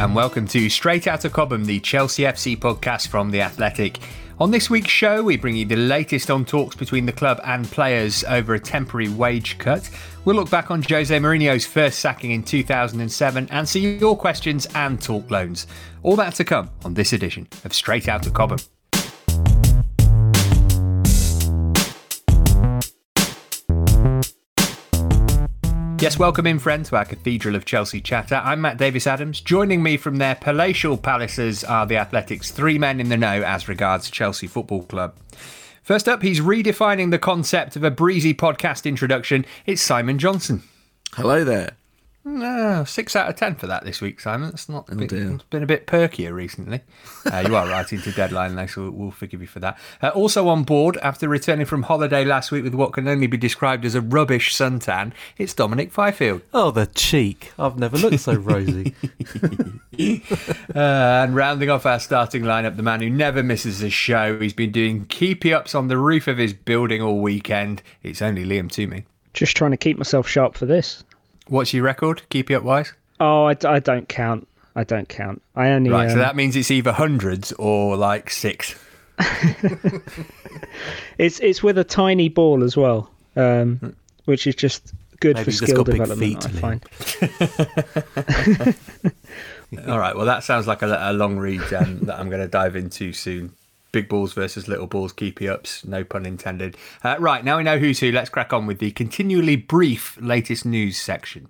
and welcome to Straight Out of Cobham, the Chelsea FC podcast from The Athletic. On this week's show, we bring you the latest on talks between the club and players over a temporary wage cut. We'll look back on Jose Mourinho's first sacking in 2007 and see your questions and talk loans. All that to come on this edition of Straight Out of Cobham. Yes, welcome in, friend, to our Cathedral of Chelsea chatter. I'm Matt Davis Adams. Joining me from their palatial palaces are the Athletics' three men in the know as regards Chelsea Football Club. First up, he's redefining the concept of a breezy podcast introduction. It's Simon Johnson. Hello there. No, six out of ten for that this week, Simon. It's not. Oh been, it's been a bit perkier recently. Uh, you are writing to deadline, though, so we'll forgive you for that. Uh, also on board after returning from holiday last week with what can only be described as a rubbish suntan, it's Dominic Fifield. Oh, the cheek! I've never looked so rosy. uh, and rounding off our starting lineup, the man who never misses a show. He's been doing keepy ups on the roof of his building all weekend. It's only Liam Toomey. Just trying to keep myself sharp for this. What's your record? Keep it up wise? Oh, I, I don't count. I don't count. I only right. Um, so that means it's either hundreds or like six. it's it's with a tiny ball as well, um, which is just good Maybe for skill development. I find. All right. Well, that sounds like a, a long read um, that I'm going to dive into soon. Big balls versus little balls, keepy ups, no pun intended. Uh, right, now we know who's who. Let's crack on with the continually brief latest news section.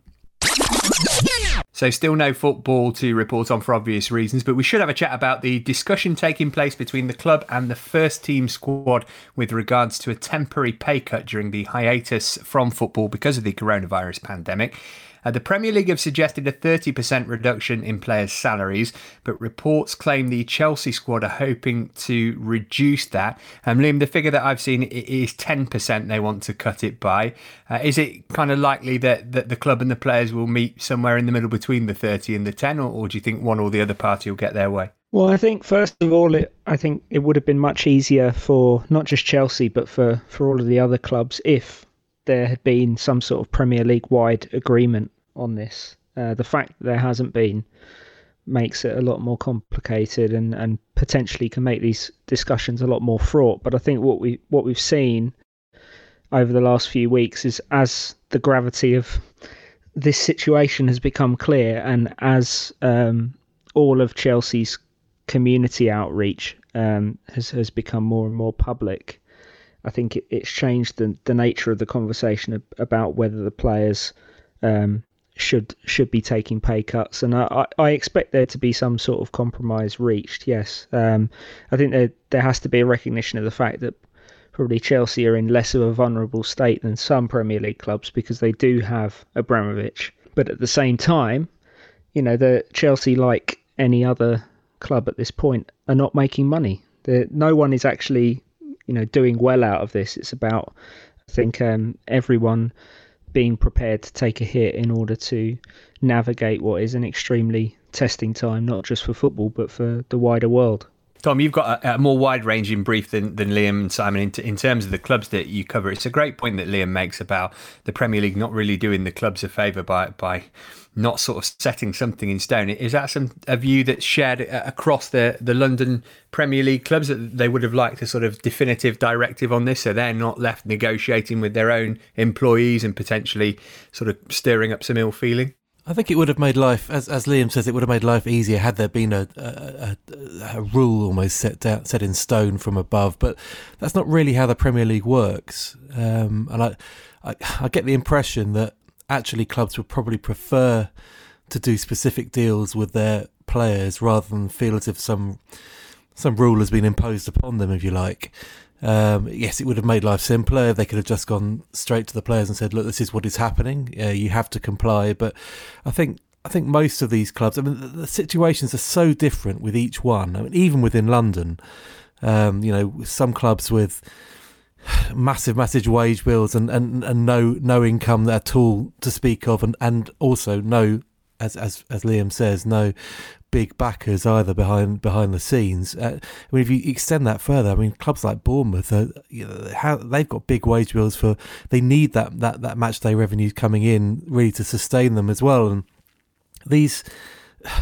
So, still no football to report on for obvious reasons, but we should have a chat about the discussion taking place between the club and the first team squad with regards to a temporary pay cut during the hiatus from football because of the coronavirus pandemic. Uh, the Premier League have suggested a 30% reduction in players' salaries, but reports claim the Chelsea squad are hoping to reduce that. Um, Liam, the figure that I've seen is 10% they want to cut it by. Uh, is it kind of likely that, that the club and the players will meet somewhere in the middle between the 30 and the 10, or, or do you think one or the other party will get their way? Well, I think first of all, it, I think it would have been much easier for not just Chelsea, but for, for all of the other clubs if there had been some sort of Premier League wide agreement on this. Uh, the fact that there hasn't been makes it a lot more complicated and, and potentially can make these discussions a lot more fraught. But I think what we what we've seen over the last few weeks is as the gravity of this situation has become clear and as um, all of Chelsea's community outreach um, has has become more and more public, I think it, it's changed the, the nature of the conversation about whether the players um, should should be taking pay cuts, and I, I expect there to be some sort of compromise reached. Yes, um, I think there there has to be a recognition of the fact that probably Chelsea are in less of a vulnerable state than some Premier League clubs because they do have Abramovich, but at the same time, you know, the Chelsea, like any other club at this point, are not making money. No one is actually, you know, doing well out of this. It's about, I think, um, everyone being prepared to take a hit in order to navigate what is an extremely testing time, not just for football, but for the wider world. Dom, you've got a, a more wide ranging brief than, than Liam and Simon in, t- in, terms of the clubs that you cover. It's a great point that Liam makes about the Premier League not really doing the clubs a favour by by not sort of setting something in stone. Is that some a view that's shared uh, across the, the London Premier League clubs that they would have liked a sort of definitive directive on this, so they're not left negotiating with their own employees and potentially sort of stirring up some ill feeling? I think it would have made life, as as Liam says, it would have made life easier had there been a a, a, a rule almost set down, set in stone from above. But that's not really how the Premier League works. Um, and I, I, I get the impression that actually clubs would probably prefer to do specific deals with their players rather than feel as if some some rule has been imposed upon them, if you like. Um, yes, it would have made life simpler. They could have just gone straight to the players and said, "Look, this is what is happening. Uh, you have to comply." But I think I think most of these clubs, I mean, the, the situations are so different with each one. I mean, even within London, um, you know, some clubs with massive, massive wage bills and, and, and no no income at all to speak of, and, and also no, as as as Liam says, no big backers either behind behind the scenes. Uh, I mean, if you extend that further, I mean, clubs like Bournemouth, are, you know, they've got big wage bills for. They need that that that match day revenue coming in really to sustain them as well, and these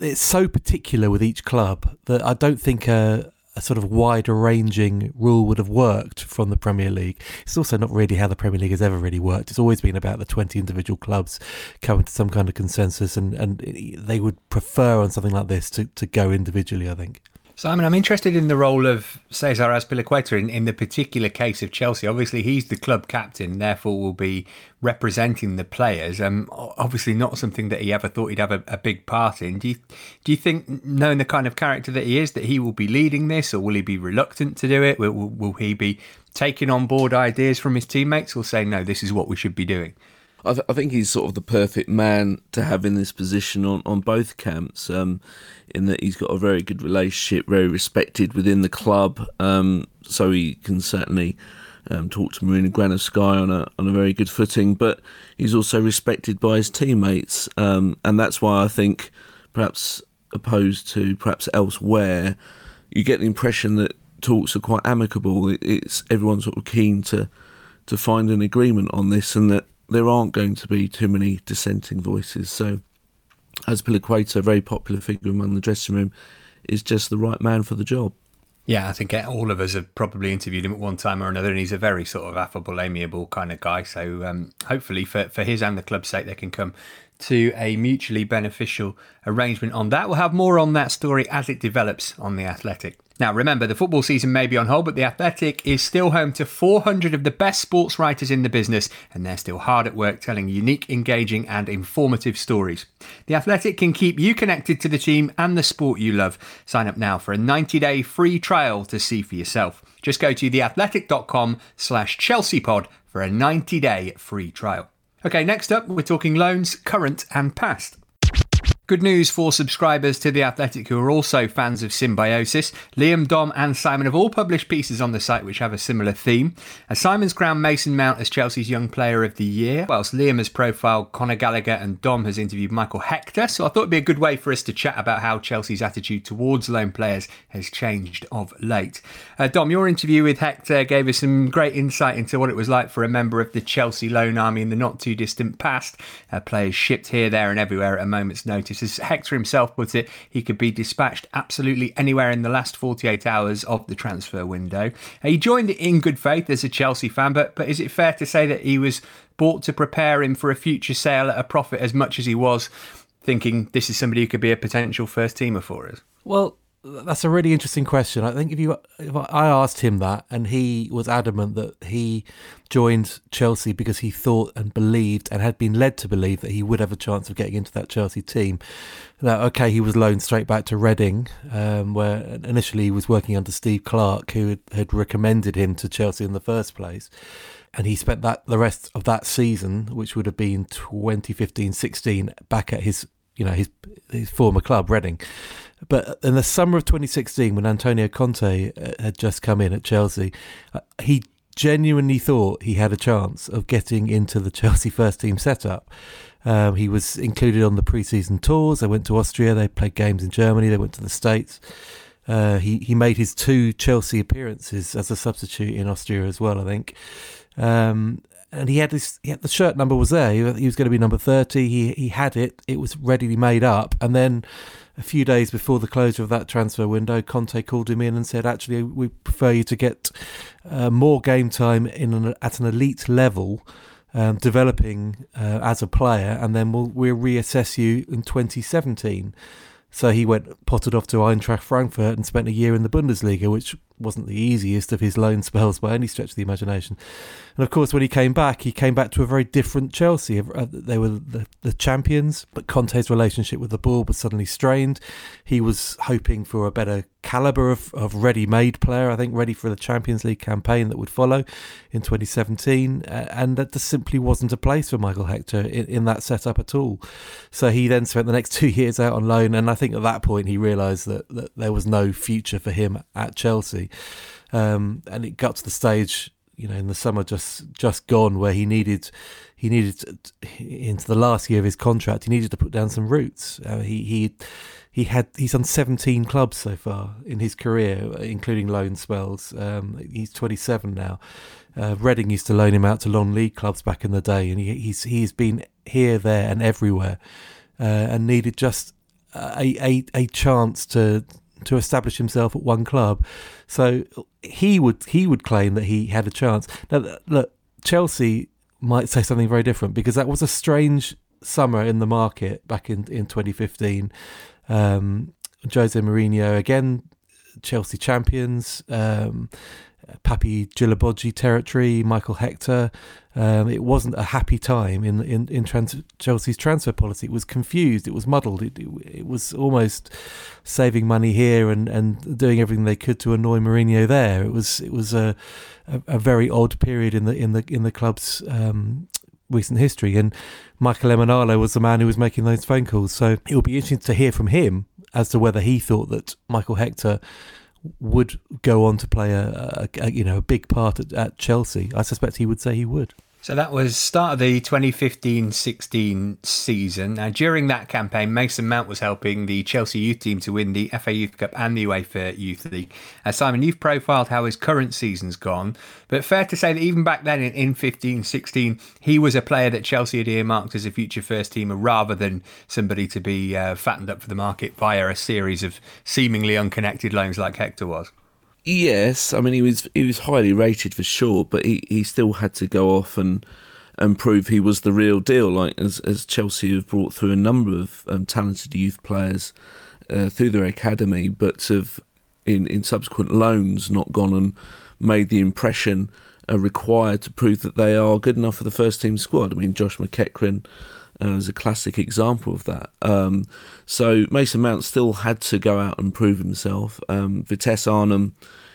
it's so particular with each club that I don't think a, a sort of wider ranging rule would have worked from the Premier League. It's also not really how the Premier League has ever really worked. It's always been about the 20 individual clubs coming to some kind of consensus, and, and they would prefer on something like this to, to go individually, I think. Simon, I'm interested in the role of Cesar Azpilicueta in, in the particular case of Chelsea. Obviously, he's the club captain, therefore will be representing the players. Um, obviously not something that he ever thought he'd have a, a, big part in. Do you do you think, knowing the kind of character that he is, that he will be leading this, or will he be reluctant to do it? Will, will, will he be taking on board ideas from his teammates, or say no, this is what we should be doing? I, th- I, think he's sort of the perfect man to have in this position on, on both camps, um, in that he's got a very good relationship, very respected within the club, um, so he can certainly um, talk to Marina Granovskaya on a on a very good footing. But he's also respected by his teammates, um, and that's why I think, perhaps opposed to perhaps elsewhere, you get the impression that talks are quite amicable. It, it's everyone's sort of keen to to find an agreement on this, and that there aren't going to be too many dissenting voices. So, Azpilicueta, a very popular figure among the dressing room, is just the right man for the job. Yeah, I think all of us have probably interviewed him at one time or another, and he's a very sort of affable, amiable kind of guy. So um, hopefully, for, for his and the club's sake, they can come to a mutually beneficial arrangement on that. We'll have more on that story as it develops on The Athletic. Now, remember, the football season may be on hold, but The Athletic is still home to 400 of the best sports writers in the business, and they're still hard at work telling unique, engaging, and informative stories. The Athletic can keep you connected to the team and the sport you love. Sign up now for a 90-day free trial to see for yourself. Just go to theathletic.com slash chelseapod for a 90-day free trial. Okay, next up, we're talking loans, current and past. Good news for subscribers to The Athletic who are also fans of symbiosis. Liam, Dom, and Simon have all published pieces on the site which have a similar theme. As Simon's crowned Mason Mount as Chelsea's Young Player of the Year, whilst Liam has profiled Conor Gallagher and Dom has interviewed Michael Hector. So I thought it'd be a good way for us to chat about how Chelsea's attitude towards loan players has changed of late. Uh, Dom, your interview with Hector gave us some great insight into what it was like for a member of the Chelsea loan army in the not too distant past. Uh, players shipped here, there, and everywhere at a moment's notice as Hector himself puts it, he could be dispatched absolutely anywhere in the last 48 hours of the transfer window. He joined in good faith as a Chelsea fan, but, but is it fair to say that he was bought to prepare him for a future sale at a profit as much as he was, thinking this is somebody who could be a potential first teamer for us? Well, that's a really interesting question. I think if you if I asked him that, and he was adamant that he joined Chelsea because he thought and believed and had been led to believe that he would have a chance of getting into that Chelsea team. That okay, he was loaned straight back to Reading, um, where initially he was working under Steve Clarke, who had, had recommended him to Chelsea in the first place and he spent that the rest of that season, which would have been 2015-16, back at his you know his his former club, Reading. But in the summer of 2016, when Antonio Conte uh, had just come in at Chelsea, uh, he genuinely thought he had a chance of getting into the Chelsea first team setup. Um, he was included on the pre-season tours. They went to Austria. They played games in Germany. They went to the States. Uh, he he made his two Chelsea appearances as a substitute in Austria as well. I think. Um, and he had this. He had, the shirt number was there. He, he was going to be number thirty. He he had it. It was readily made up. And then a few days before the closure of that transfer window, Conte called him in and said, "Actually, we prefer you to get uh, more game time in an, at an elite level." Um, developing uh, as a player, and then we'll we'll reassess you in 2017. So he went potted off to Eintracht Frankfurt and spent a year in the Bundesliga, which wasn't the easiest of his loan spells by any stretch of the imagination. And of course, when he came back, he came back to a very different Chelsea. Uh, they were the, the champions, but Conte's relationship with the ball was suddenly strained. He was hoping for a better caliber of, of ready-made player, I think, ready for the Champions League campaign that would follow in 2017. Uh, and that just simply wasn't a place for Michael Hector in, in that setup at all. So he then spent the next two years out on loan. And I think at that point, he realised that, that there was no future for him at Chelsea. Um, and it got to the stage you know in the summer just just gone where he needed he needed to, into the last year of his contract he needed to put down some roots. Uh, he he he had he's on 17 clubs so far in his career including loan spells. Um, he's 27 now. Uh, Reading used to loan him out to non-league clubs back in the day and he, he's he's been here there and everywhere. Uh, and needed just a, a a chance to to establish himself at one club. So he would he would claim that he had a chance. Now look, Chelsea might say something very different because that was a strange summer in the market back in in 2015. Um, Jose Mourinho again, Chelsea champions. Um, Papy Djilobodji territory, Michael Hector. Um, it wasn't a happy time in in, in trans- Chelsea's transfer policy. It was confused. It was muddled. It, it, it, was almost saving money here and, and doing everything they could to annoy Mourinho there. It was it was a, a, a very odd period in the in the in the club's um, recent history. And Michael Emenalo was the man who was making those phone calls. So it will be interesting to hear from him as to whether he thought that Michael Hector would go on to play a, a, a you know a big part at, at Chelsea. I suspect he would say he would. So that was start of the 2015-16 season. Now, during that campaign, Mason Mount was helping the Chelsea youth team to win the FA Youth Cup and the UEFA Youth League. Simon, you've profiled how his current season's gone, but fair to say that even back then in, in 15-16, he was a player that Chelsea had earmarked as a future first teamer rather than somebody to be uh, fattened up for the market via a series of seemingly unconnected loans like Hector was. Yes, I mean he was he was highly rated for sure, but he, he still had to go off and and prove he was the real deal. Like as as Chelsea have brought through a number of um, talented youth players uh, through their academy, but have in in subsequent loans not gone and made the impression uh, required to prove that they are good enough for the first team squad. I mean Josh McEachran uh, is a classic example of that. Um, so Mason Mount still had to go out and prove himself. Um, Vitesse Arnhem,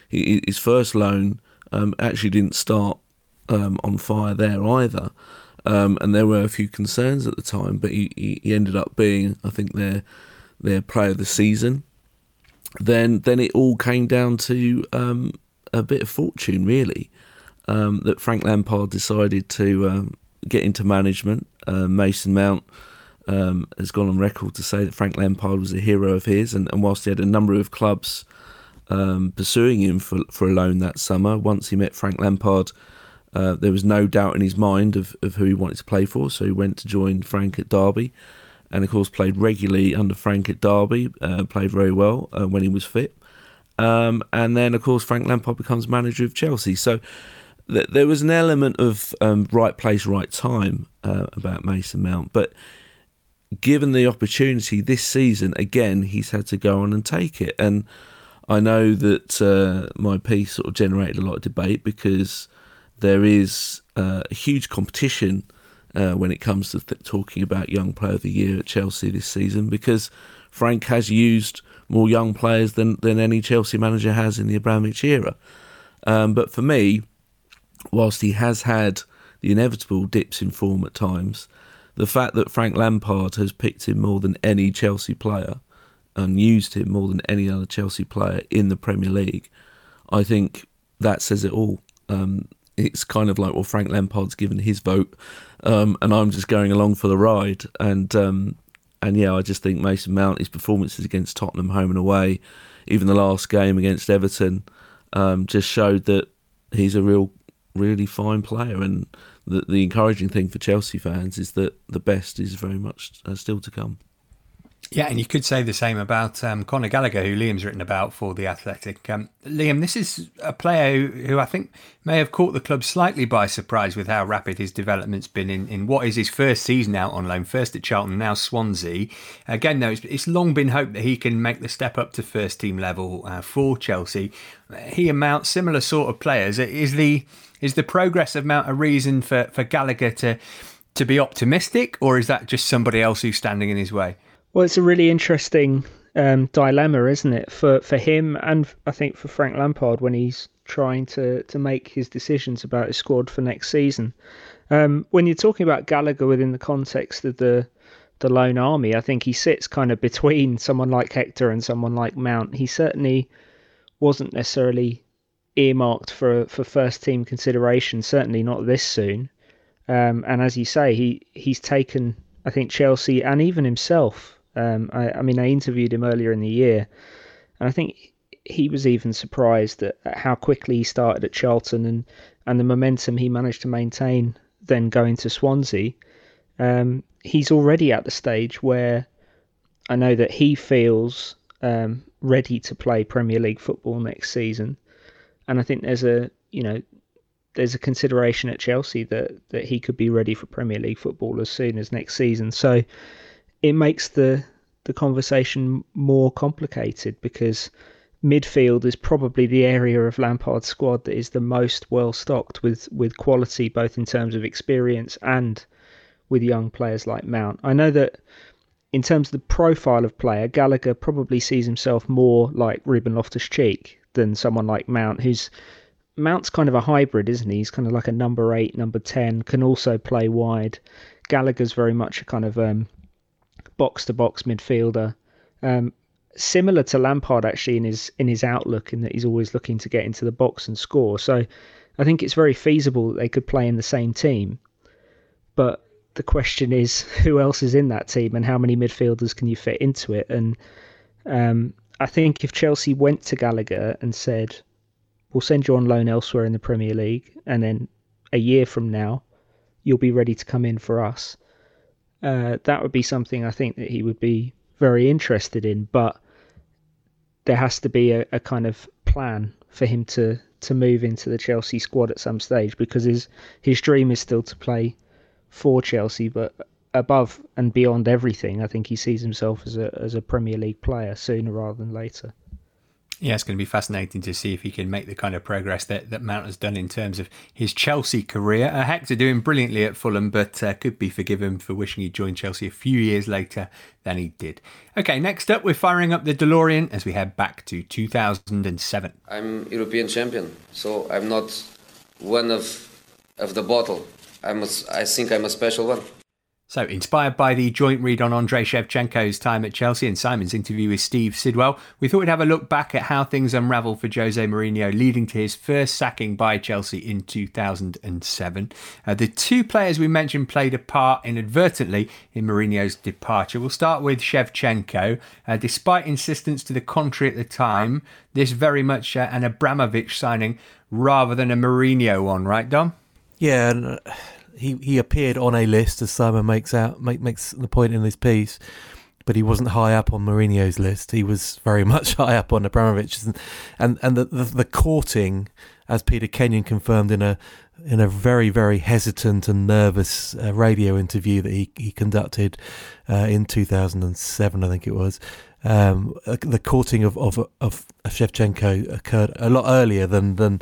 his first loan, um, actually didn't start um, on fire there either. Um, and there were a few concerns at the time, but he, he ended up being, I think, their their player of the season. Then then it all came down to um, a bit of fortune, really. that Frank Lampard decided to get into management. Uh, Mason Mount um, has gone on record to say that Frank Lampard was a hero of his, and, and whilst he had a number of clubs um, pursuing him for, for a loan that summer, once he met Frank Lampard, uh, there was no doubt in his mind of, of who he wanted to play for, so he went to join Frank at Derby, and of course played regularly under Frank at Derby, uh, played very well uh, when he was fit. Um, and then, of course, Frank Lampard becomes manager of Chelsea. So there was an element of um, right place, right time uh, about Mason Mount, but given the opportunity this season, again, he's had to go on and take it. And I know that uh, my piece sort of generated a lot of debate because there is uh, a huge competition uh, when it comes to th- talking about Young Player of the Year at Chelsea this season because Frank has used more young players than, than any Chelsea manager has in the Abramovich era. Um, but for me, whilst he has had the inevitable dips in form at times, the fact that Frank Lampard has picked him more than any Chelsea player and used him more than any other Chelsea player in the Premier League, I think that says it all. Um, it's kind of like, well, Frank Lampard's given his vote, um, and I'm just going along for the ride. And um, and yeah, I just think Mason Mount, his performances against Tottenham home and away, even the last game against Everton, um, just showed that he's a real really fine player. And the, the encouraging thing for Chelsea fans is that the best is very much uh, still to come. Yeah, and you could say the same about um, Conor Gallagher, who Liam's written about for The Athletic. Um, Liam, this is a player who, who, I think may have caught the club slightly by surprise with how rapid his development's been in, in what is his first season out on loan, first at Charlton, now Swansea. Again, though, it's, it's long been hoped that he can make the step up to first team level uh, for Chelsea. He amounts similar sort of players. Is the is the progress of Mount a reason for, for Gallagher to to be optimistic, or is that just somebody else who's standing in his way? Well, it's a really interesting um, dilemma, isn't it, for for him and I think for Frank Lampard when he's trying to to make his decisions about his squad for next season. Um, when you're talking about Gallagher within the context of the the loan army, I think he sits kind of between someone like Hector and someone like Mount. He certainly wasn't necessarily earmarked for for first team consideration. Certainly not this soon. Um, and as you say, he he's taken I think Chelsea and even himself. Um, I, I, mean, I interviewed him earlier in the year, and I think he was even surprised at, at how quickly he started at Charlton and and the momentum he managed to maintain. Then going to Swansea, um, he's already at the stage where I know that he feels um, ready to play Premier League football next season, and I think there's a you know there's a consideration at Chelsea that that he could be ready for Premier League football as soon as next season. So it makes the the conversation more complicated because midfield is probably the area of Lampard's squad that is the most well stocked with with quality both in terms of experience and with young players like Mount. I know that in terms of the profile of player, Gallagher probably sees himself more like Ruben Loftus Cheek than someone like Mount, who's Mount's kind of a hybrid, isn't he? He's kind of like a number eight, number ten, can also play wide. Gallagher's very much a kind of um, box to box midfielder. Um, similar to Lampard actually in his in his outlook in that he's always looking to get into the box and score. So I think it's very feasible that they could play in the same team. But the question is who else is in that team and how many midfielders can you fit into it? And um, I think if Chelsea went to Gallagher and said, "We'll send you on loan elsewhere in the Premier League," and then a year from now, you'll be ready to come in for us. Uh, that would be something I think that he would be very interested in, but there has to be a, a kind of plan for him to to move into the Chelsea squad at some stage because his his dream is still to play for Chelsea, but above and beyond everything, I think he sees himself as a as a Premier League player sooner rather than later. Yeah, it's going to be fascinating to see if he can make the kind of progress that, that Mount has done in terms of his Chelsea career. Uh, Hector doing brilliantly at Fulham, but uh, could be forgiven for wishing he'd joined Chelsea a few years later than he did. Okay, next up, we're firing up the DeLorean as we head back to 2007. I'm European champion, so I'm not one of of the bottle. I'm a, I think I'm a special one. So, inspired by the joint read on Andrei Shevchenko's time at Chelsea and Simon's interview with Steve Sidwell, we thought we'd have a look back at how things unravelled for Jose Mourinho, leading to his first sacking by Chelsea in 2007. Uh, the two players we mentioned played a part inadvertently in Mourinho's departure. We'll start with Shevchenko. Uh, despite insistence to the contrary at the time, this very much uh, an Abramovich signing rather than a Mourinho one, right, Dom? Yeah, he he appeared on a list as Simon makes out make, makes the point in this piece, but he wasn't high up on Mourinho's list. He was very much high up on Abramovich's, and and, and the, the, the courting, as Peter Kenyon confirmed in a in a very very hesitant and nervous uh, radio interview that he he conducted uh, in 2007, I think it was. Um, uh, the courting of, of of Shevchenko occurred a lot earlier than than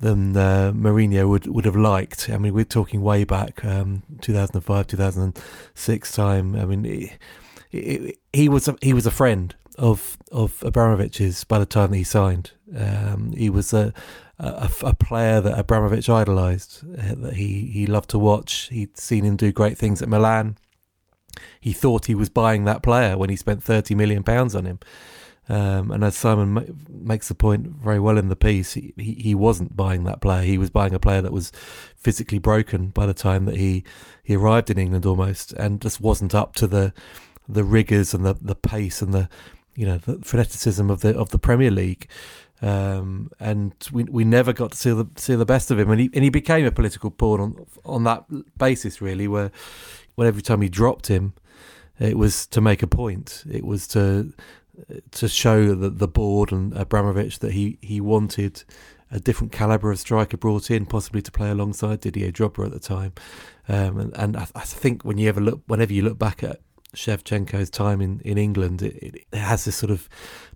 than uh, Mourinho would, would have liked. I mean, we're talking way back, um, 2005, 2006 time. I mean, he, was a, he was a friend of of Abramovich's by the time that he signed. Um, he was a, a, a player that Abramovich idolised, uh, that he, he loved to watch. He'd seen him do great things at Milan. He thought he was buying that player when he spent thirty million pounds on him. Um, and as Simon ma- makes the point very well in the piece, he, he, he, wasn't buying that player. He was buying a player that was physically broken by the time that he, he arrived in England almost, and just wasn't up to the the rigors and the, the pace and the you know the fanaticism of the of the Premier League. Um, and we we never got to see the see the best of him, and he and he became a political pawn on on that basis really, where when every time he dropped him, it was to make a point. It was to to show the, the board and Abramovich that he, he wanted a different caliber of striker brought in, possibly to play alongside Didier Drogba at the time. Um, and, and I, I, think when you ever look, whenever you look back at Shevchenko's time in, in England, it, it, it has this sort of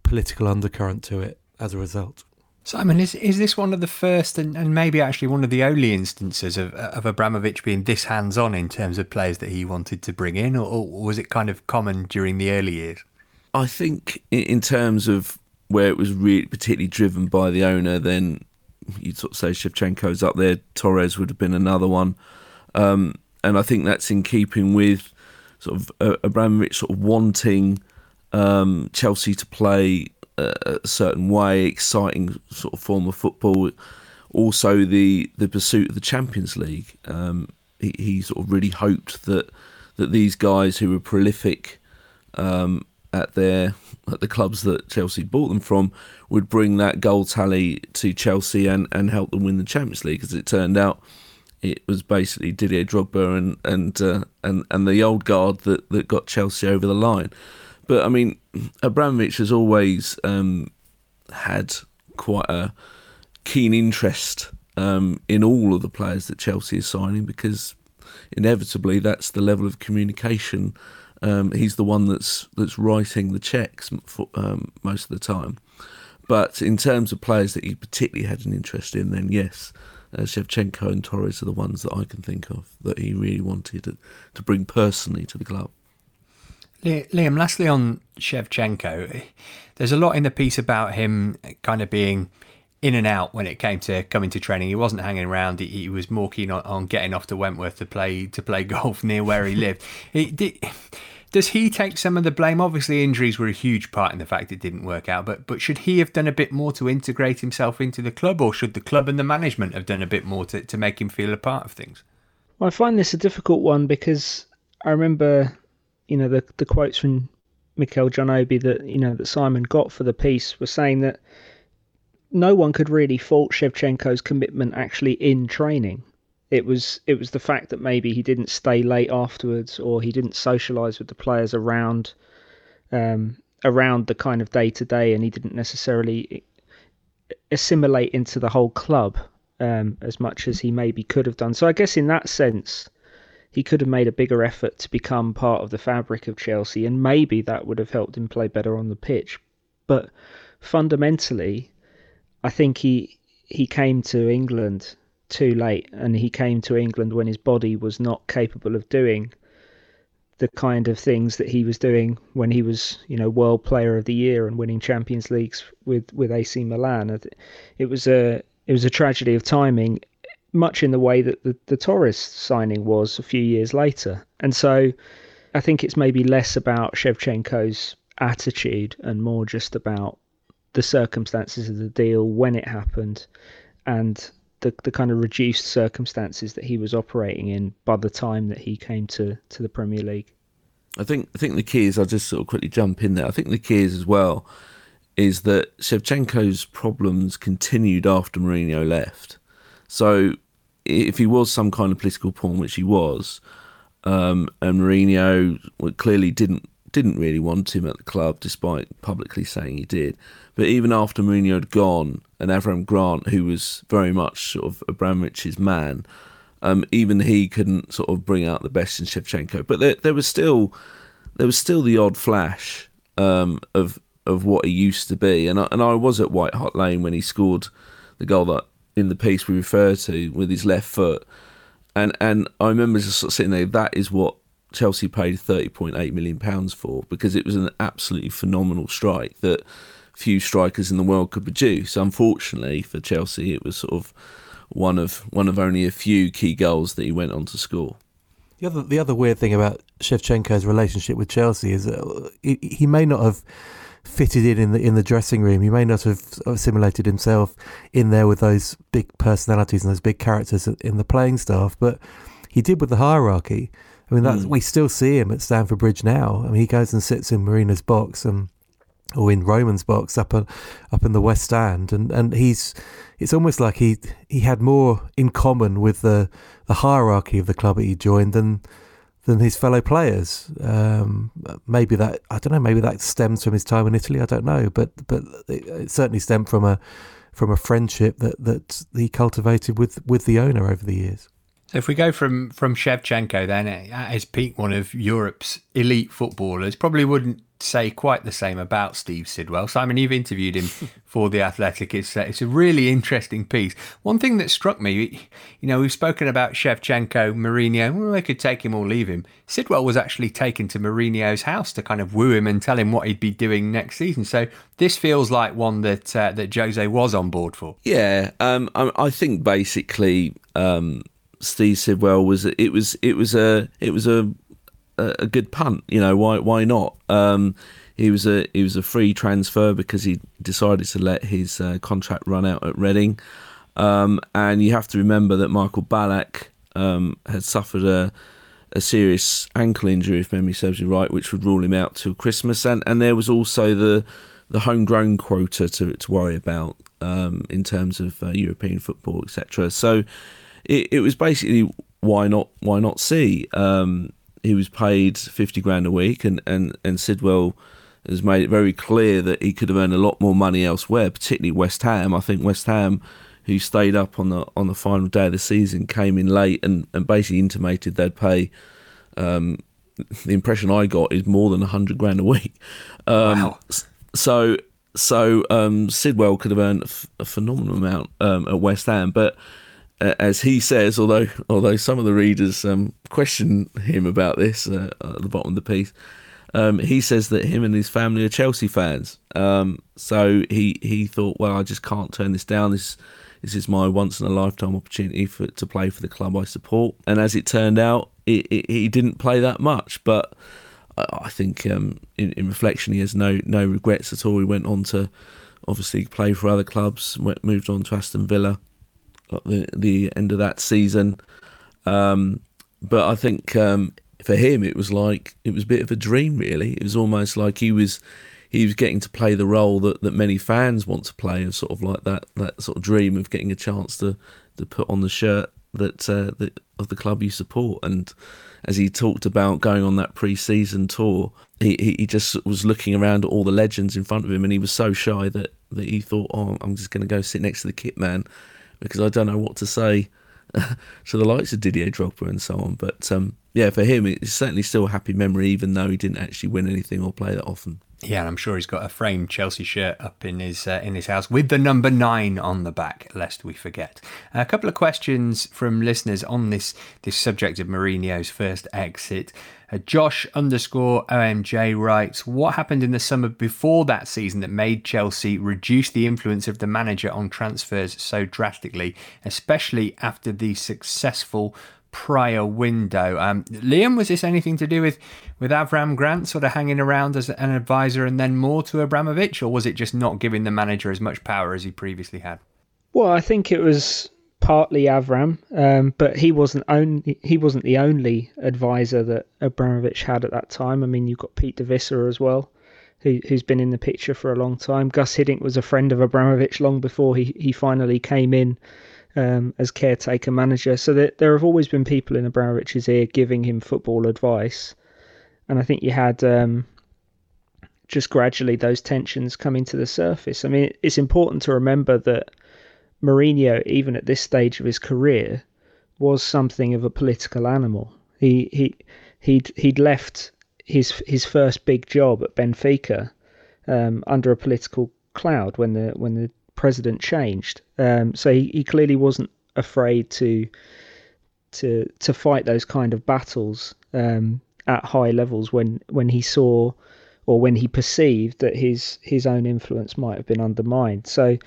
political undercurrent to it as a result. Simon, is is this one of the first and, and maybe actually one of the only instances of of Abramovich being this hands on in terms of players that he wanted to bring in, or, or was it kind of common during the early years? I think in terms of where it was really particularly driven by the owner, then you'd sort of say Shevchenko's up there. Torres would have been another one, um, and I think that's in keeping with sort of Abramovich sort of wanting um, Chelsea to play a certain way, exciting sort of form of football. Also, the the pursuit of the Champions League. Um, he, he, sort of really hoped that that these guys who were prolific um, at their at the clubs that Chelsea bought them from would bring that goal tally to Chelsea and, and help them win the Champions League. As it turned out, it was basically Didier Drogba and and uh, and and the old guard that, that got Chelsea over the line. But I mean, Abramovich has always um, had quite a keen interest um, in all of the players that Chelsea is signing because inevitably that's the level of communication. Um, he's the one that's that's writing the checks for, um, most of the time. But in terms of players that he particularly had an interest in, then yes, uh, Shevchenko and Torres are the ones that I can think of that he really wanted to, to bring personally to the club. Liam, lastly on Shevchenko, there's a lot in the piece about him kind of being in and out when it came to coming to training. He wasn't hanging around. He, he was more keen on, on, getting off to Wentworth to play to play golf near where he lived. He, did, does he take some of the blame? Obviously, injuries were a huge part in the fact it didn't work out. But but should he have done a bit more to integrate himself into the club, or should the club and the management have done a bit more to, to make him feel a part of things? Well, I find this a difficult one because I remember you know, the the quotes from Mikel John Obi that you know that Simon got for the piece were saying that no one could really fault Shevchenko's commitment actually in training. It was it was the fact that maybe he didn't stay late afterwards or he didn't socialise with the players around um, around the kind of day to day, and he didn't necessarily assimilate into the whole club um, as much as he maybe could have done. So I guess in that sense, he could have made a bigger effort to become part of the fabric of Chelsea, and maybe that would have helped him play better on the pitch. But fundamentally, I think he he came to England too late, and he came to England when his body was not capable of doing the kind of things that he was doing when he was, you know, World Player of the Year and winning Champions Leagues with with AC Milan. It was a it was a tragedy of timing much in the way that the, the Torres signing was a few years later. And so I think it's maybe less about Shevchenko's attitude and more just about the circumstances of the deal when it happened and the, the kind of reduced circumstances that he was operating in by the time that he came to, to the Premier League. I think I think the key is I'll just sort of quickly jump in there. I think the key is as well is that Shevchenko's problems continued after Mourinho left. So if he was some kind of political pawn, which he was, um, and Mourinho clearly didn't didn't really want him at the club, despite publicly saying he did. But even after Mourinho had gone, and Avram Grant, who was very much sort of Abramovich's man, um, even he couldn't sort of bring out the best in Shevchenko. But there, there was still there was still the odd flash um, of of what he used to be, and I, and I was at White Hart Lane when he scored the goal that in the piece we refer to with his left foot. And and I remember just sort of sitting there, that is what Chelsea paid thirty point eight million pounds for because it was an absolutely phenomenal strike that few strikers in the world could produce. Unfortunately for Chelsea, it was sort of one of one of only a few key goals that he went on to score. The other the other weird thing about Shevchenko's relationship with Chelsea is that he, he may not have fitted in in the in the dressing room. He may not have assimilated himself in there with those big personalities and those big characters in the playing staff, but he did with the hierarchy. I mean, that's, mm. we still see him at Stamford Bridge now. I mean, he goes and sits in Marina's box and or in Roman's box up a, up in the West Stand, and, and he's it's almost like he he had more in common with the the hierarchy of the club that he joined than than his fellow players. Um, maybe that I don't know. Maybe that stems from his time in Italy. I don't know, but but it, it, certainly stemmed from a from a friendship that that he cultivated with with the owner over the years. So if we go from from Shevchenko, then at his peak, one of Europe's elite footballers, probably wouldn't say quite the same about Steve Sidwell. Simon, you've interviewed him for The Athletic. It's, uh, it's a really interesting piece. One thing that struck me, you know, we've spoken about Shevchenko, Mourinho, well, they could take him or leave him. Sidwell was actually taken to Mourinho's house to kind of woo him and tell him what he'd be doing next season. So this feels like one that uh, that Jose was on board for. Yeah, um, I, I, think basically um, Steve Sidwell was it was it was a it was a a, good punt. You know why why not? Um, he was a he was a free transfer because he decided to let his uh, contract run out at Reading, um, and you have to remember that Michael Ballack um, had suffered a a serious ankle injury, if memory serves me right, which would rule him out till Christmas, and and there was also the the homegrown quota to to worry about um, in terms of uh, European football, etc. So it, it was basically why not why not see. Um, he was paid fifty grand a week, and and and Sidwell has made it very clear that he could have earned a lot more money elsewhere, particularly West Ham. I think West Ham, who stayed up on the on the final day of the season, came in late and, and basically intimated they'd pay. Um, the impression I got is more than hundred grand a week. Um, Wow. So so um, Sidwell could have earned a, f- a phenomenal amount um, at West Ham, but uh, as he says, although although some of the readers um, question him about this uh, at the bottom of the piece, um, he says that him and his family are Chelsea fans. Um, so he he thought, well, I just can't turn this down. This this is my once in a lifetime opportunity for to play for the club I support. And as it turned out, it, it, he didn't play that much, but. I think um, in, in reflection, he has no no regrets at all. He went on to obviously play for other clubs, went, moved on to Aston Villa the the end of that season. Um, but I think um, for him, it was like it was a bit of a dream. Really, it was almost like he was he was getting to play the role that, that many fans want to play, of sort of like that that sort of dream of getting a chance to to put on the shirt that uh, of the club you support. And as he talked about going on that pre-season tour, he, he he just was looking around at all the legends in front of him, and he was so shy that, that he thought, "Oh, I'm just going to go sit next to the kit man because I don't know what to say to the likes of Didier Drogba and so on." But um, yeah, for him, it's certainly still a happy memory, even though he didn't actually win anything or play that often. Yeah, and I'm sure he's got a framed Chelsea shirt up in his uh, in his house with the number nine on the back, lest we forget. A couple of questions from listeners on this this subject of Mourinho's first exit. Uh, Josh underscore OMJ writes, "What happened in the summer before that season that made Chelsea reduce the influence of the manager on transfers so drastically, especially after the successful?" prior window. Um, Liam, was this anything to do with with Avram Grant sort of hanging around as an advisor and then more to Abramovich, or was it just not giving the manager as much power as he previously had? Well, I think it was partly Avram, um, but he wasn't only he wasn't the only advisor that Abramovich had at that time. I mean, you've got Pete Visser as well, who, who's been in the picture for a long time. Gus Hiddink was a friend of Abramovich long before he, he finally came in um, as caretaker manager. So that there have always been people in Abramovich's ear giving him football advice, and I think you had um, just gradually those tensions coming to the surface. I mean, it's important to remember that Mourinho, even at this stage of his career, was something of a political animal. He he he'd he'd left his his first big job at Benfica um, under a political cloud when the when the president changed. Um, so he, he clearly wasn't afraid to to to fight those kind of battles um, at high levels when when he saw or when he perceived that his his own influence might have been undermined. So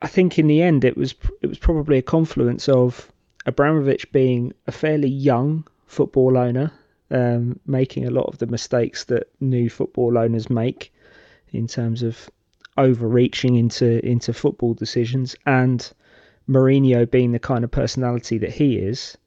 I think in the end it was it was probably a confluence of Abramovich being a fairly young football owner, um, making a lot of the mistakes that new football owners make in terms of overreaching into into football decisions, and Mourinho being the kind of personality that he is,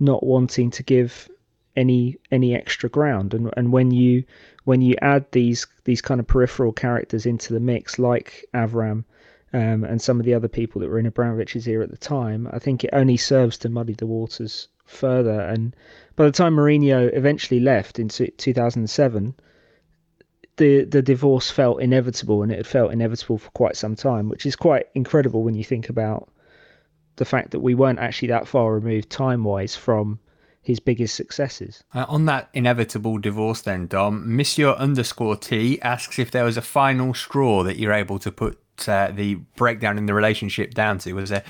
not wanting to give any any extra ground. And and when you when you add these these kind of peripheral characters into the mix, like Avram um, and some of the other people that were in Abramovich's ear at the time, I think it only serves to muddy the waters further. And by the time Mourinho eventually left in 2007, the the divorce felt inevitable, and it had felt inevitable for quite some time, which is quite incredible when you think about the fact that we weren't actually that far removed time wise from his biggest successes. Uh, on that inevitable divorce, then, Dom, Monsieur underscore T asks if there was a final straw that you're able to put uh, the breakdown in the relationship down to. Was there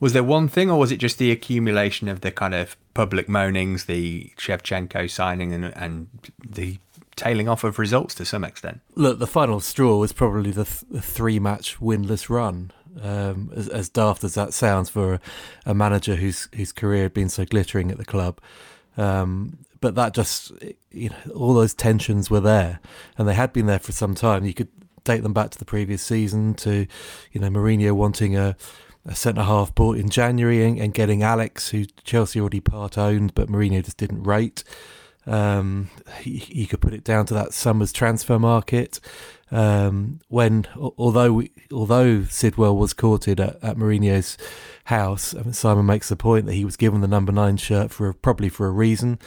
was there one thing, or was it just the accumulation of the kind of public moanings, the Shevchenko signing, and and the tailing off of results to some extent? Look, the final straw was probably the, th- the three match winless run. Um, as, as daft as that sounds for a, a, manager whose whose career had been so glittering at the club, um, but that just you know all those tensions were there, and they had been there for some time. You could date them back to the previous season, to you know Mourinho wanting a, a centre half bought in January and, and, getting Alex, who Chelsea already part owned, but Mourinho just didn't rate. Um, you could put it down to that summer's transfer market. Um, when, although although Sidwell was courted at, at Mourinho's house, I mean, Simon makes the point that he was given the number nine shirt for probably for a reason.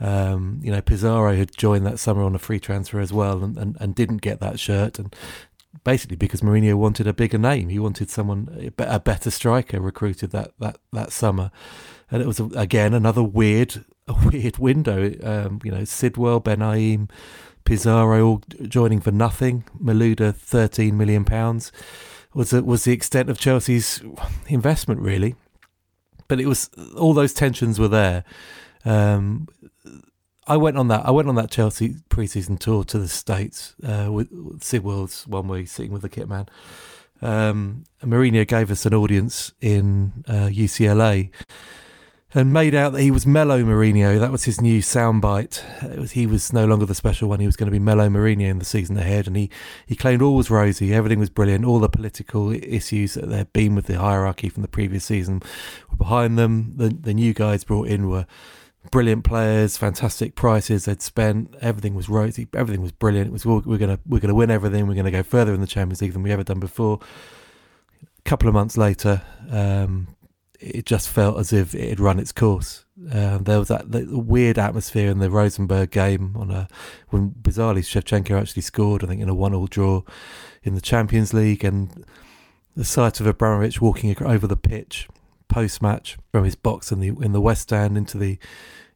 Um, you know, Pizarro had joined that summer on a free transfer as well, and, and, and didn't get that shirt, and basically because Mourinho wanted a bigger name, he wanted someone a better striker recruited that that that summer, and it was again another weird a weird window. Um, you know, Sidwell, Ben Haim, Pizarro all joining for nothing. Malouda, thirteen million pounds was it was the extent of Chelsea's investment really, but it was all those tensions were there. Um, I went on that. I went on that Chelsea preseason tour to the states uh, with, with Sidwell's one week sitting with the kit man. Um, Mourinho gave us an audience in uh, UCLA, and made out that he was mellow Mourinho. That was his new soundbite. Was, he was no longer the special one. He was going to be mellow Mourinho in the season ahead. And he, he claimed all was rosy. Everything was brilliant. All the political issues that had been with the hierarchy from the previous season were behind them. The, the new guys brought in were brilliant players, fantastic prices they'd spent. Everything was rosy. Everything was brilliant. It was we're gonna we're gonna win everything. We're gonna go further in the Champions League than we ever done before. A couple of months later, um, it just felt as if it had run its course. Uh, there was that weird atmosphere in the Rosenborg game on a when bizarrely Shevchenko actually scored. I think in a one-all draw in the Champions League, and the sight of Abramovich walking over the pitch post-match from his box in the in the west stand into the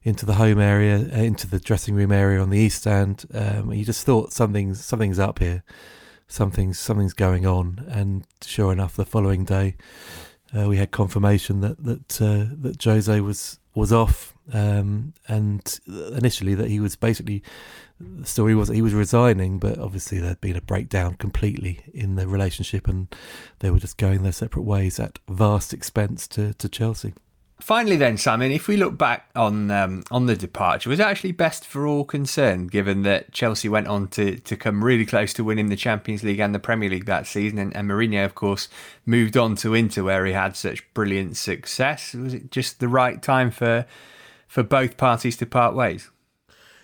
into the home area, uh, into the dressing room area on the east stand. Um, just thought something's something's up here, something's something's going on, and sure enough, the following day uh, we had confirmation that that uh, that Jose was was off, um, and initially that he was basically the story was he was resigning, but obviously there'd been a breakdown completely in the relationship, and they were just going their separate ways at vast expense to to Chelsea. Finally, then, Simon, if we look back on um, on the departure, was it actually best for all concerned, given that Chelsea went on to, to come really close to winning the Champions League and the Premier League that season, and, and Mourinho, of course, moved on to Inter, where he had such brilliant success. Was it just the right time for for both parties to part ways?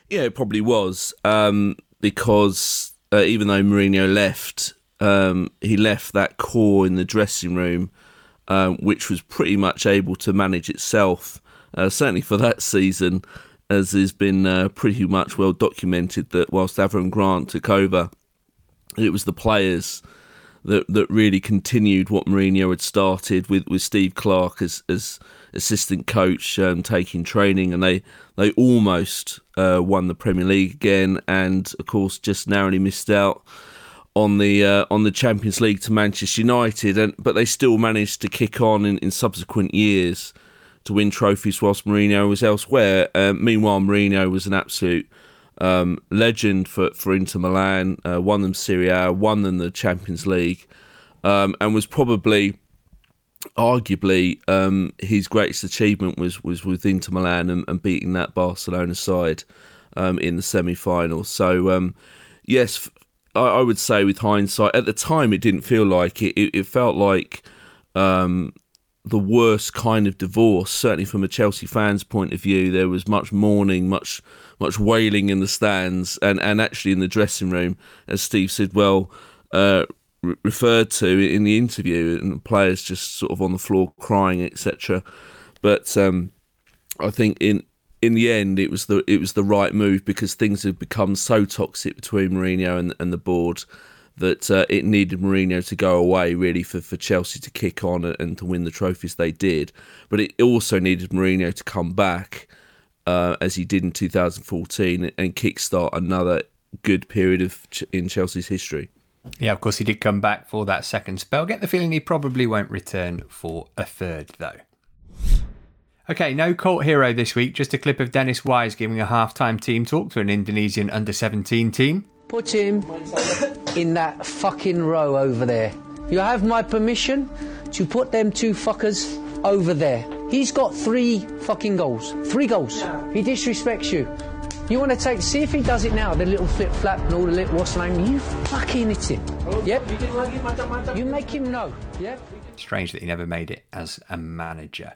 Yeah, it probably was, um, because uh, even though Mourinho left, um, he left that core in the dressing room um, which was pretty much able to manage itself, uh, certainly for that season, as has been uh, pretty much well documented that whilst Avram Grant took over, it was the players that that really continued what Mourinho had started with, with Steve Clarke as as assistant coach um, taking training, and they they almost uh, won the Premier League again, and of course just narrowly missed out on the uh, on the Champions League to Manchester United, and but they still managed to kick on in, in subsequent years to win trophies whilst Mourinho was elsewhere. Uh, meanwhile, Mourinho was an absolute um, legend for, for Inter Milan, uh, won them Serie A, won them the Champions League, um, and was probably, arguably, um, his greatest achievement was, was with Inter Milan and, and beating that Barcelona side um, in the semi final. So, um, yes, I, would say with hindsight, at the time it didn't feel like it. It, it felt like um, the worst kind of divorce. Certainly from a Chelsea fan's point of view, there was much mourning, much much wailing in the stands, and, and actually in the dressing room, as Steve Sidwell uh, re- referred to in the interview, and players just sort of on the floor crying, etc. But um, I think in in the end, it was the it was the right move because things had become so toxic between Mourinho and, and the board that uh, it needed Mourinho to go away really for, for Chelsea to kick on and to win the trophies they did. But it also needed Mourinho to come back uh, as he did in 2014 and kickstart another good period of in Chelsea's history. Yeah, of course he did come back for that second spell. Get the feeling he probably won't return for a third though. Okay, no cult hero this week, just a clip of Dennis Wise giving a halftime team talk to an Indonesian under 17 team. Put him in that fucking row over there. You have my permission to put them two fuckers over there. He's got three fucking goals. Three goals. He disrespects you. You want to take, see if he does it now, the little flip flap and all the little what's name. You fucking hit him. Yep. You make him know. Yep. Strange that he never made it as a manager.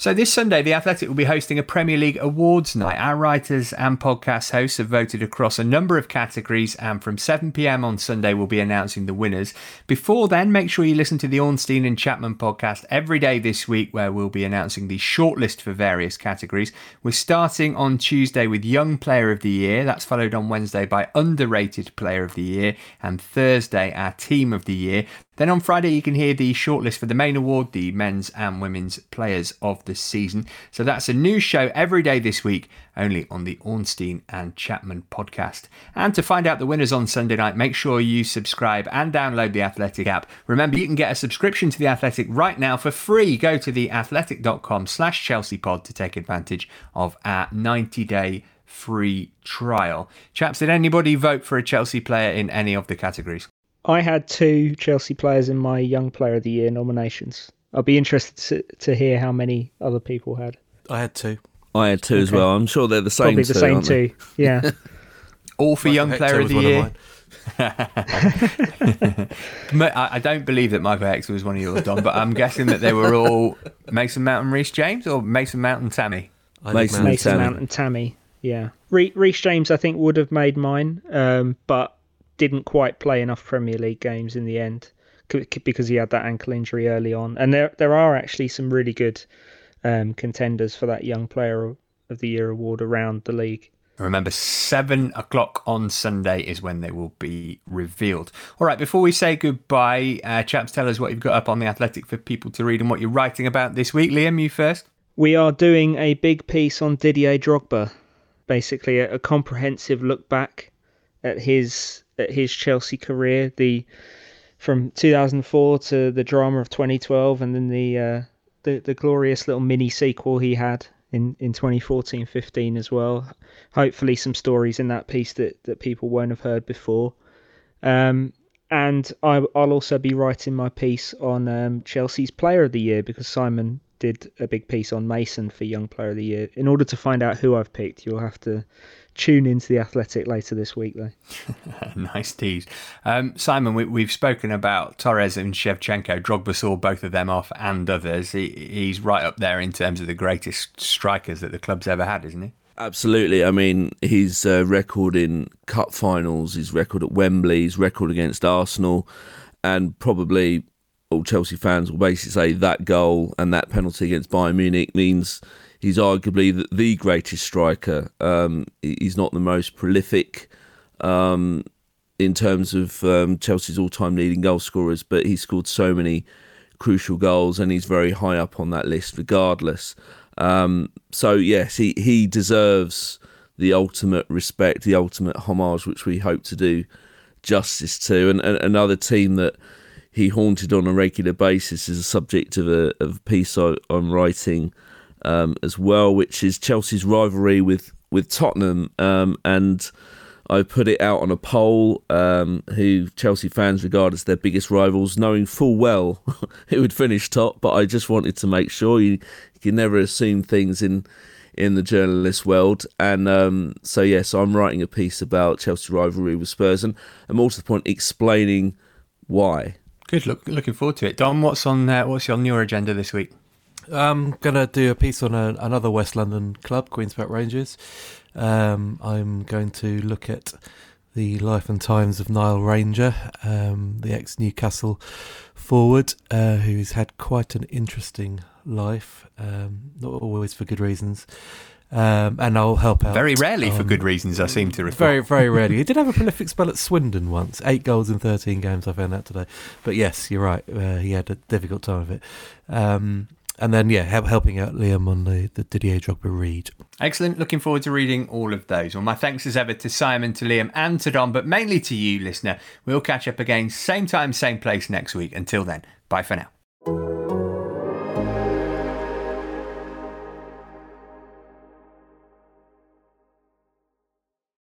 So this Sunday, The Athletic will be hosting a Premier League awards night. Our writers and podcast hosts have voted across a number of categories, and from 7 pm on Sunday, we'll be announcing the winners. Before then, make sure you listen to the Ornstein and Chapman podcast every day this week, where we'll be announcing the shortlist for various categories. We're starting on Tuesday with Young Player of the Year. That's followed on Wednesday by Underrated Player of the Year, and Thursday, our Team of the Year. Then on Friday, you can hear the shortlist for the main award, the men's and women's players of the season. So that's a new show every day this week, only on the Ornstein and Chapman podcast. And to find out the winners on Sunday night, make sure you subscribe and download the Athletic app. Remember, you can get a subscription to the Athletic right now for free. Go to theathletic.com slash Chelsea pod to take advantage of our 90 day free trial. Chaps, did anybody vote for a Chelsea player in any of the categories? I had two Chelsea players in my Young Player of the Year nominations. I'd be interested to, to hear how many other people had. I had two. I had two as well. I'm sure they're the same. Probably the two, same two. Yeah. All for Michael Young Hector Player of was the one Year. mine. I I don't believe that Michael Hector was one of yours, Dom, but I'm guessing that they were all Mason Mount and Reece James or Mason Mount and Tammy. I Mason Mount. Mason Tammy. Mount and Tammy. Yeah. Re- Reece James, I think, would have made mine, um, but didn't quite play enough Premier League games in the end because he had that ankle injury early on. And there there are actually some really good um, contenders for that Young Player of the Year award around the league. Remember, seven o'clock on Sunday is when they will be revealed. All right, before we say goodbye, uh, chaps, tell us what you've got up on the Athletic for people to read and what you're writing about this week. Liam, you first. We are doing a big piece on Didier Drogba, basically a, a comprehensive look back at his his Chelsea career, the from 2004 to the drama of 2012, and then the uh, the, the glorious little mini sequel he had in, in 2014-15 as well. Hopefully, some stories in that piece that, that people won't have heard before. Um, and I, I'll also be writing my piece on um, Chelsea's Player of the Year because Simon did a big piece on Mason for Young Player of the Year. In order to find out who I've picked, you'll have to tune into the Athletic later this week, though. nice tease. Um, Simon, we, we've spoken about Torres and Shevchenko. Drogba saw both of them off and others. He, he's right up there in terms of the greatest strikers that the club's ever had, isn't he? Absolutely. I mean, his uh, record in cup finals, his record at Wembley, his record against Arsenal, and probably all Chelsea fans will basically say that goal and that penalty against Bayern Munich means he's arguably the, the greatest striker. Um, he's not the most prolific um, in terms of um, Chelsea's all-time leading goal scorers, but he scored so many crucial goals, and he's very high up on that list, regardless. Um, so yes, he he deserves the ultimate respect, the ultimate homage, which we hope to do justice to. And, and another team that he haunted on a regular basis is a subject of a, of a piece I, I'm writing um, as well, which is Chelsea's rivalry with with Tottenham, um, and I put it out on a poll um, who Chelsea fans regard as their biggest rivals, knowing full well it would finish top. But I just wanted to make sure you, you can never assume things in in the journalist world. And um, so yes, I'm writing a piece about Chelsea rivalry with Spurs, and, and more to the point, explaining why. Good. Look, looking forward to it. Dom, what's on uh, what's on your agenda this week? I'm gonna do a piece on a, another West London club, Queens Park Rangers. Um, I'm going to look at the life and times of Nile Ranger, um, the ex Newcastle forward, uh, who's had quite an interesting life, um, not always for good reasons. Um, and I'll help out. Very rarely for good reasons, I seem to recall. Very, very rarely. He did have a prolific spell at Swindon once. Eight goals in 13 games, I found out today. But yes, you're right. Uh, he had a difficult time of it. And then, yeah, help, helping out Liam on the, the Didier Drogba read. Excellent. Looking forward to reading all of those. Well, my thanks as ever to Simon, to Liam, and to Dom, but mainly to you, listener. We'll catch up again, same time, same place next week. Until then, bye for now.